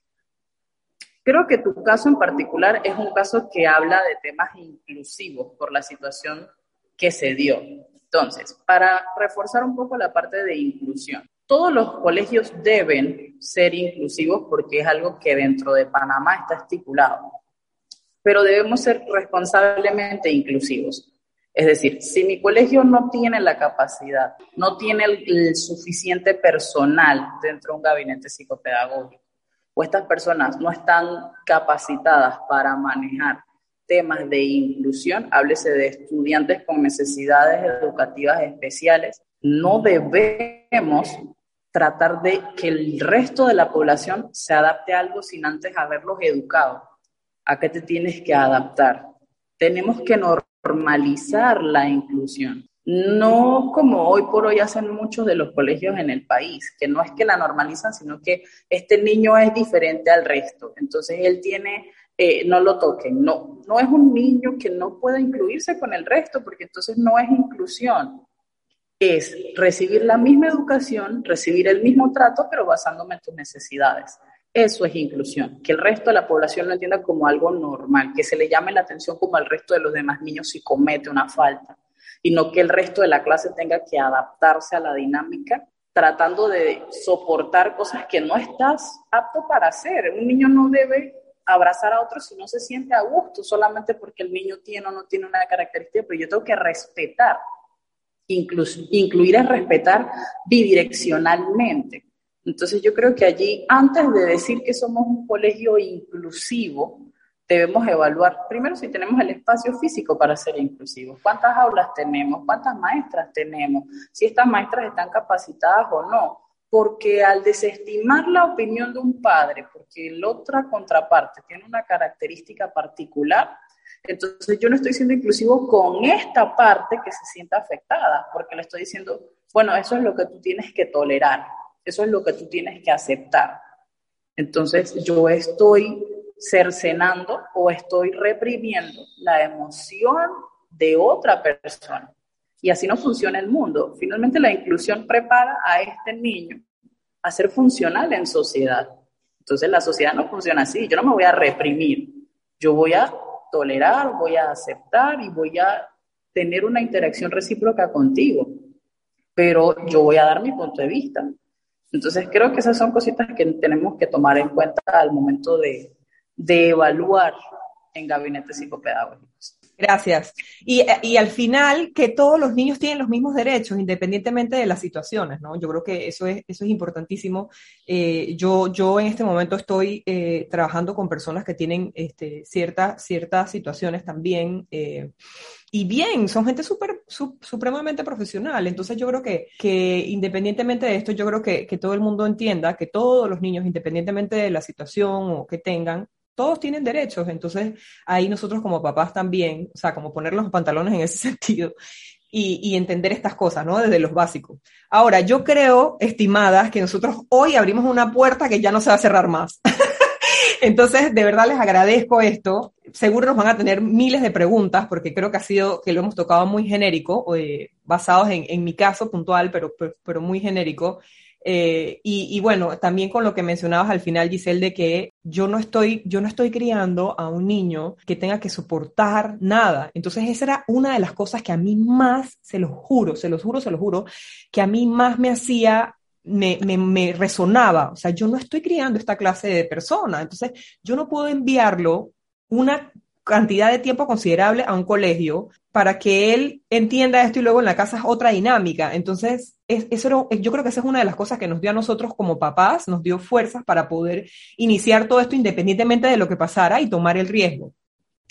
Creo que tu caso en particular es un caso que habla de temas inclusivos por la situación que se dio. Entonces, para reforzar un poco la parte de inclusión, todos los colegios deben ser inclusivos porque es algo que dentro de Panamá está estipulado, pero debemos ser responsablemente inclusivos. Es decir, si mi colegio no tiene la capacidad, no tiene el, suficiente personal dentro de un gabinete psicopedagógico, o estas personas no están capacitadas para manejar temas de inclusión, háblese de estudiantes con necesidades educativas especiales, no debemos tratar de que el resto de la población se adapte a algo sin antes haberlos educado. ¿A qué te tienes que adaptar? Tenemos que normalizar la inclusión. No como hoy por hoy hacen muchos de los colegios en el país, que no es que la normalizan, sino que este niño es diferente al resto. Entonces él tiene, eh, no lo toquen. No, no es un niño que no pueda incluirse con el resto, porque entonces no es inclusión. Es recibir la misma educación, recibir el mismo trato, pero basándome en tus necesidades. Eso es inclusión, que el resto de la población lo entienda como algo normal, que se le llame la atención como al resto de los demás niños si comete una falta, y no que el resto de la clase tenga que adaptarse a la dinámica tratando de soportar cosas que no estás apto para hacer. Un niño no debe abrazar a otro si no se siente a gusto, solamente porque el niño tiene o no tiene una característica, pero yo tengo que respetar. incluir es respetar bidireccionalmente. Entonces yo creo que allí, antes de decir que somos un colegio inclusivo, debemos evaluar primero si tenemos el espacio físico para ser inclusivos, cuántas aulas tenemos, cuántas maestras tenemos, si estas maestras están capacitadas o no, porque al desestimar la opinión de un padre, porque la otra contraparte tiene una característica particular, entonces yo no estoy siendo inclusivo con esta parte que se sienta afectada, porque le estoy diciendo, bueno, eso es lo que tú tienes que tolerar. Eso es lo que tú tienes que aceptar. Entonces yo estoy cercenando o estoy reprimiendo la emoción de otra persona. Y así no funciona el mundo. Finalmente la inclusión prepara a este niño a ser funcional en sociedad. Entonces la sociedad no funciona así. Yo no me voy a reprimir. Yo voy a tolerar, voy a aceptar y voy a tener una interacción recíproca contigo. Pero yo voy a dar mi punto de vista. Entonces creo que esas son cositas que tenemos que tomar en cuenta al momento de, evaluar en gabinetes psicopedagógicos. Gracias. Y, y, al final, que todos los niños tienen los mismos derechos, independientemente de las situaciones, ¿no? Yo creo que eso es, eso es importantísimo. Eh, yo, yo en este momento estoy eh, trabajando con personas que tienen este, ciertas situaciones también. Eh, y bien, son gente súper, supremamente profesional. Entonces yo creo que, que independientemente de esto, yo creo que, que todo el mundo entienda que todos los niños, independientemente de la situación o que tengan, todos tienen derechos, entonces ahí nosotros como papás también, o sea, como poner los pantalones en ese sentido y, entender estas cosas, ¿no? Desde los básicos. Ahora, yo creo, estimadas, que nosotros hoy abrimos una puerta que ya no se va a cerrar más. entonces, de verdad les agradezco esto. Seguro nos van a tener miles de preguntas porque creo que ha sido, que lo hemos tocado muy genérico, eh, basados en, mi caso puntual, pero, pero muy genérico. Eh, y, bueno, también con lo que mencionabas al final, Giselle, de que yo no estoy, yo no estoy criando a un niño que tenga que soportar nada. Entonces, esa era una de las cosas que a mí más, se los juro, se los juro, se los juro, que a mí más me hacía me, me, me, resonaba. O sea, yo no estoy criando esta clase de persona. Entonces, yo no puedo enviarlo una cantidad de tiempo considerable a un colegio para que él entienda esto y luego en la casa es otra dinámica. Entonces, eso yo creo que esa es una de las cosas que nos dio a nosotros como papás, nos dio fuerzas para poder iniciar todo esto independientemente de lo que pasara y tomar el riesgo.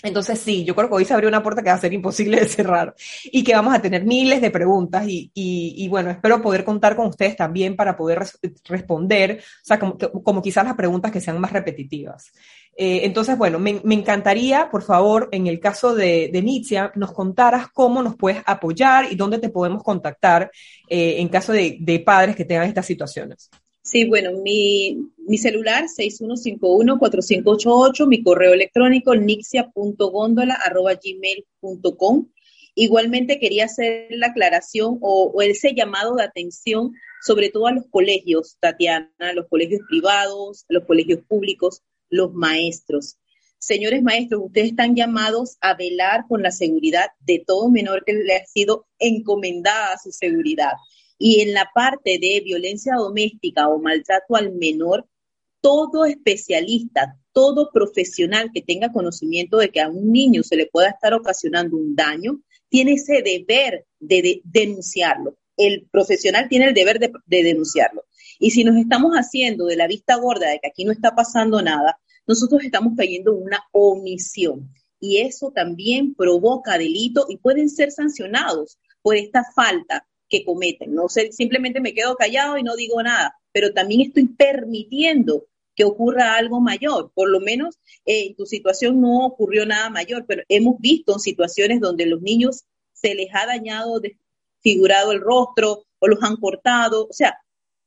Entonces sí, yo creo que hoy se abrió una puerta que va a ser imposible de cerrar y que vamos a tener miles de preguntas y, y, bueno, espero poder contar con ustedes también para poder responder, o sea, como, quizás las preguntas que sean más repetitivas. Eh, entonces, bueno, me, encantaría, por favor, en el caso de, de Nitzia, nos contaras cómo nos puedes apoyar y dónde te podemos contactar eh, en caso de, padres que tengan estas situaciones. Sí, bueno, mi, mi celular 6151-4588, mi correo electrónico nixia.gondola.gmail.com. Igualmente quería hacer la aclaración o, ese llamado de atención sobre todo a los colegios, Tatiana, los colegios privados, los colegios públicos, los maestros. Señores maestros, ustedes están llamados a velar con la seguridad de todo menor que le ha sido encomendada su seguridad. Y en la parte de violencia doméstica o maltrato al menor, todo especialista, todo profesional que tenga conocimiento de que a un niño se le pueda estar ocasionando un daño, tiene ese deber de, denunciarlo. El profesional tiene el deber de, de denunciarlo. Y si nos estamos haciendo de la vista gorda de que aquí no está pasando nada, nosotros estamos cayendo en una omisión. Y eso también provoca delito y pueden ser sancionados por esta falta que cometen. No sé, simplemente me quedo callado y no digo nada, pero también estoy permitiendo que ocurra algo mayor. Por lo menos eh, en tu situación no ocurrió nada mayor, pero hemos visto situaciones donde los niños se les ha dañado, desfigurado el rostro o los han cortado. O sea,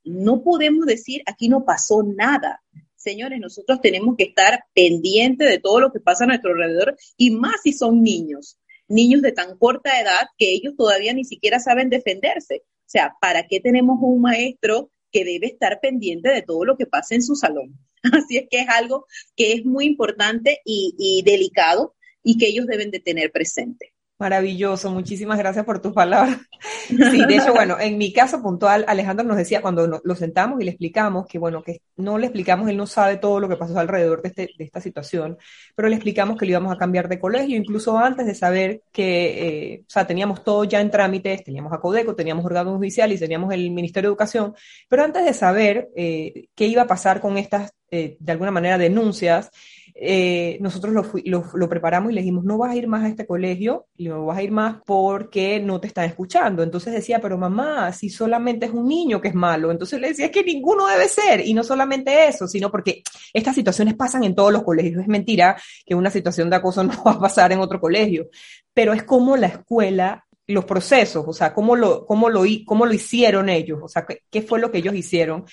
no podemos decir aquí no pasó nada. Señores, nosotros tenemos que estar pendientes de todo lo que pasa a nuestro alrededor y más si son niños niños de tan corta edad que ellos todavía ni siquiera saben defenderse. O sea, ¿para qué tenemos un maestro que debe estar pendiente de todo lo que pasa en su salón? Así es que es algo que es muy importante y, y delicado y que ellos deben de tener presente. Maravilloso, muchísimas gracias por tus palabras. Sí, de hecho, bueno, en mi caso puntual, Alejandro nos decía cuando lo sentamos y le explicamos que, bueno, que no le explicamos, él no sabe todo lo que pasó alrededor de, este, de esta situación, pero le explicamos que le íbamos a cambiar de colegio, incluso antes de saber que, eh, o sea, teníamos todo ya en trámites, teníamos a Codeco, teníamos órgano judicial y teníamos el Ministerio de Educación, pero antes de saber eh, qué iba a pasar con estas, eh, de alguna manera, denuncias, eh, nosotros lo, preparamos y le dijimos, no vas a ir más a este colegio, no vas a ir más porque no te están escuchando. Entonces decía, pero mamá, si solamente es un niño que es malo. Entonces le decía, es que ninguno debe ser. Y no solamente eso, sino porque estas situaciones pasan en todos los colegios. Es mentira que una situación de acoso no va a pasar en otro colegio, pero es como la escuela los procesos, o sea, cómo lo, cómo lo, cómo lo hicieron ellos, o sea, qué fue lo que ellos hicieron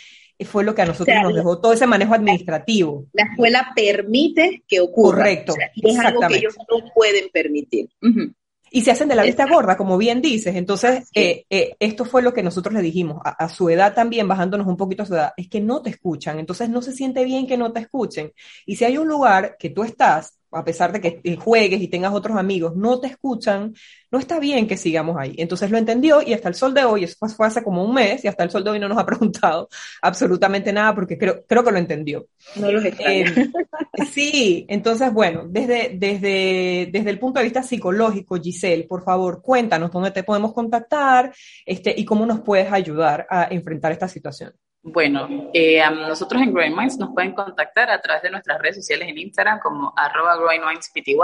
fue lo que a nosotros nos dejó todo ese manejo administrativo. La escuela permite que ocurra. Correcto. es algo que ellos no pueden permitir. Y se hacen de la vista gorda, como bien dices. Entonces, eh, eh, esto fue lo que nosotros le dijimos. A, a, su edad también, bajándonos un poquito a su edad, es que no te escuchan. Entonces, no se siente bien que no te escuchen. Y si hay un lugar que tú estás a pesar de que juegues y tengas otros amigos, no te escuchan, no está bien que sigamos ahí. Entonces lo entendió y hasta el sol de hoy, eso fue hace como un mes y hasta el sol de hoy no nos ha preguntado absolutamente nada porque creo, creo que lo entendió. No los eh, Sí, entonces bueno, desde, desde, desde el punto de vista psicológico, Giselle, por favor, cuéntanos dónde te podemos contactar este, y cómo nos puedes ayudar a enfrentar esta situación. Bueno, eh, nosotros en Growing Minds nos pueden contactar a través de nuestras redes sociales en Instagram como arroba Growing Minds PTY.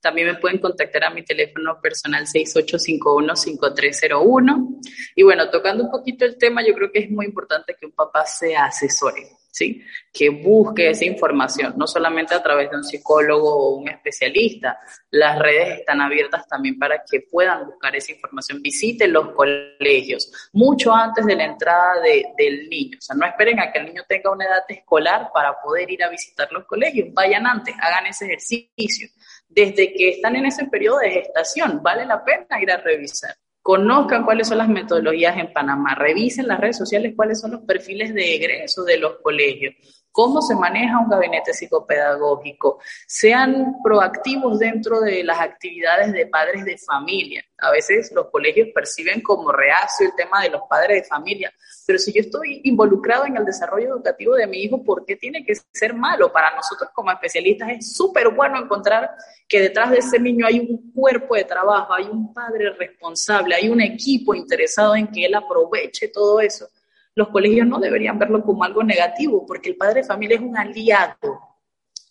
También me pueden contactar a mi teléfono personal 6851-5301. Y bueno, tocando un poquito el tema, yo creo que es muy importante que un papá se asesore. ¿Sí? que busque esa información, no solamente a través de un psicólogo o un especialista. Las redes están abiertas también para que puedan buscar esa información. Visiten los colegios mucho antes de la entrada del niño. O sea, no esperen a que el niño tenga una edad escolar para poder ir a visitar los colegios. Vayan antes, hagan ese ejercicio. Desde que están en ese periodo de gestación, vale la pena ir a revisar conozcan cuáles son las metodologías en Panamá, revisen las redes sociales cuáles son los perfiles de egreso de los colegios. Cómo se maneja un gabinete psicopedagógico, sean proactivos dentro de las actividades de padres de familia. A veces los colegios perciben como reacio el tema de los padres de familia, pero si yo estoy involucrado en el desarrollo educativo de mi hijo, ¿por qué tiene que ser malo? Para nosotros como especialistas es súper bueno encontrar que detrás de ese niño hay un cuerpo de trabajo, hay un padre responsable, hay un equipo interesado en que él aproveche todo eso los colegios no deberían verlo como algo negativo, porque el padre de familia es un aliado.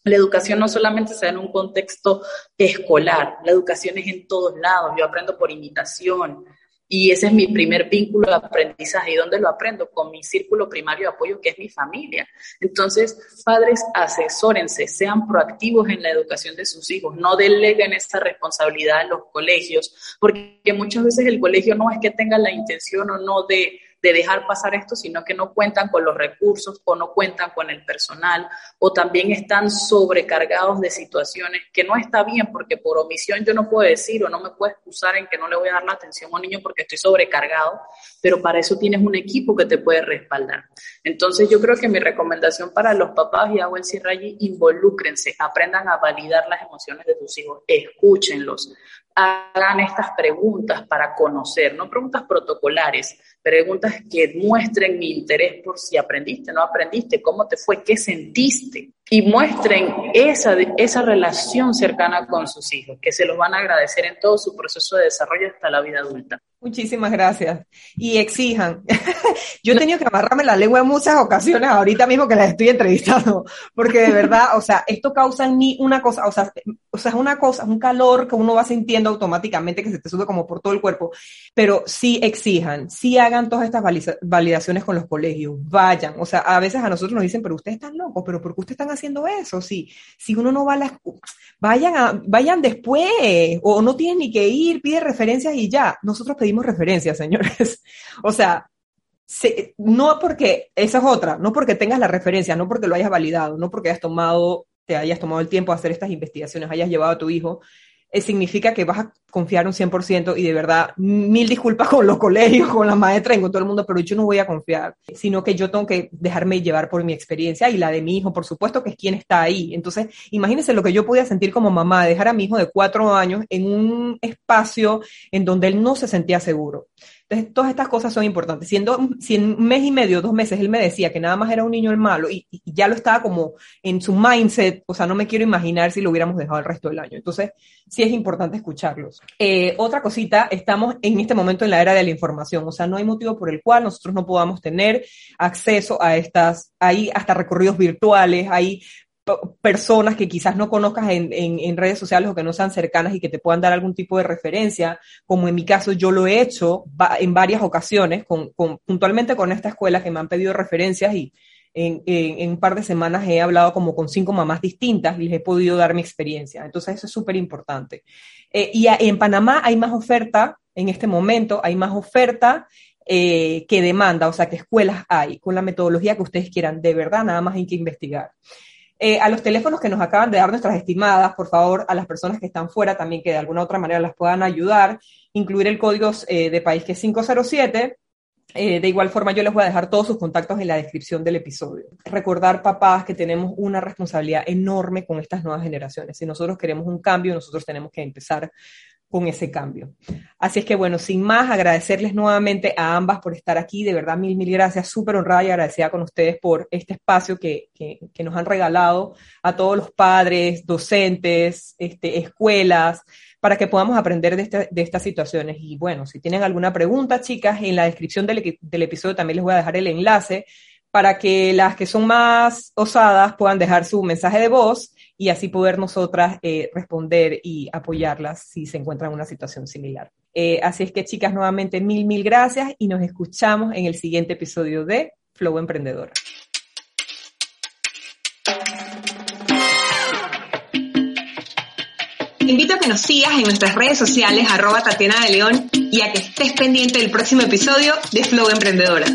La educación no solamente se en un contexto escolar, la educación es en todos lados. Yo aprendo por imitación, y ese es mi primer vínculo de aprendizaje. ¿Y dónde lo aprendo? Con mi círculo primario de apoyo, que es mi familia. Entonces, padres, asesórense, sean proactivos en la educación de sus hijos, no deleguen esa responsabilidad en los colegios, porque muchas veces el colegio no es que tenga la intención o no de de dejar pasar esto, sino que no cuentan con los recursos o no cuentan con el personal o también están sobrecargados de situaciones que no está bien porque por omisión yo no puedo decir o no me puedo excusar en que no le voy a dar la atención a un niño porque estoy sobrecargado, pero para eso tienes un equipo que te puede respaldar. Entonces yo creo que mi recomendación para los papás y el cierre allí, involúcrense, aprendan a validar las emociones de tus hijos, escúchenlos, hagan estas preguntas para conocer, no preguntas protocolares, preguntas que muestren mi interés por si aprendiste, no aprendiste, cómo te fue, qué sentiste. Y muestren esa, esa relación cercana con sus hijos, que se los van a agradecer en todo su proceso de desarrollo hasta la vida adulta. Muchísimas gracias. Y exijan. Yo he tenido que amarrarme la lengua en muchas ocasiones, ahorita mismo que las estoy entrevistando, porque de verdad, o sea, esto causa en mí una cosa, o sea, o sea, es una cosa, un calor que uno va sintiendo automáticamente que se te sube como por todo el cuerpo, pero sí exijan, sí hagan todas estas validaciones con los colegios, vayan, o sea, a veces a nosotros nos dicen, pero ustedes están locos, pero ¿por qué ustedes están haciendo eso? Si, si uno no va a la, vayan a, vayan después, o no tienen ni que ir, pide referencias y ya, nosotros pedimos referencias, señores. o sea, no porque, esa es otra, no porque tengas la referencia, no porque lo hayas validado, no porque hayas tomado, te hayas tomado el tiempo de hacer estas investigaciones, hayas llevado a tu hijo, significa que vas a confiar un 100% y de verdad, mil disculpas con los colegios, con la maestra y con todo el mundo, pero yo no voy a confiar, sino que yo tengo que dejarme llevar por mi experiencia y la de mi hijo, por supuesto, que es quien está ahí. Entonces, imagínense lo que yo podía sentir como mamá, dejar a mi hijo de cuatro años en un espacio en donde él no se sentía seguro. Entonces, todas estas cosas son importantes. Siendo, si en un mes y medio, dos meses, él me decía que nada más era un niño el malo y, ya lo estaba como en su mindset, o sea, no me quiero imaginar si lo hubiéramos dejado el resto del año. Entonces, sí es importante escucharlos. Eh, otra cosita, estamos en este momento en la era de la información, o sea, no hay motivo por el cual nosotros no podamos tener acceso a estas, hay hasta recorridos virtuales, hay personas que quizás no conozcas en, en, redes sociales o que no sean cercanas y que te puedan dar algún tipo de referencia, como en mi caso yo lo he hecho en varias ocasiones, con, puntualmente con esta escuela que me han pedido referencias y en, un par de semanas he hablado como con cinco mamás distintas y les he podido dar mi experiencia. Entonces eso es súper importante. Eh, y en Panamá hay más oferta, en este momento hay más oferta eh, que demanda, o sea, que escuelas hay, con la metodología que ustedes quieran, de verdad, nada más hay que investigar. Eh, a los teléfonos que nos acaban de dar nuestras estimadas, por favor, a las personas que están fuera también que de alguna otra manera las puedan ayudar, incluir el código eh, de país que es 507. Eh, de igual forma, yo les voy a dejar todos sus contactos en la descripción del episodio. Recordar, papás, que tenemos una responsabilidad enorme con estas nuevas generaciones. Si nosotros queremos un cambio, nosotros tenemos que empezar con ese cambio. Así es que bueno, sin más, agradecerles nuevamente a ambas por estar aquí, de verdad mil, mil gracias, súper honrada y agradecida con ustedes por este espacio que, que, que, nos han regalado a todos los padres, docentes, este, escuelas, para que podamos aprender de, este, de estas situaciones. Y bueno, si tienen alguna pregunta, chicas, en la descripción del, del episodio también les voy a dejar el enlace para que las que son más osadas puedan dejar su mensaje de voz y así poder nosotras eh, responder y apoyarlas si se encuentran en una situación similar. Eh, así es que chicas, nuevamente mil, mil gracias y nos escuchamos en el siguiente episodio de Flow Emprendedora. Te invito a que nos sigas en nuestras redes sociales arroba Tatiana de León y a que estés pendiente del próximo episodio de Flow Emprendedora.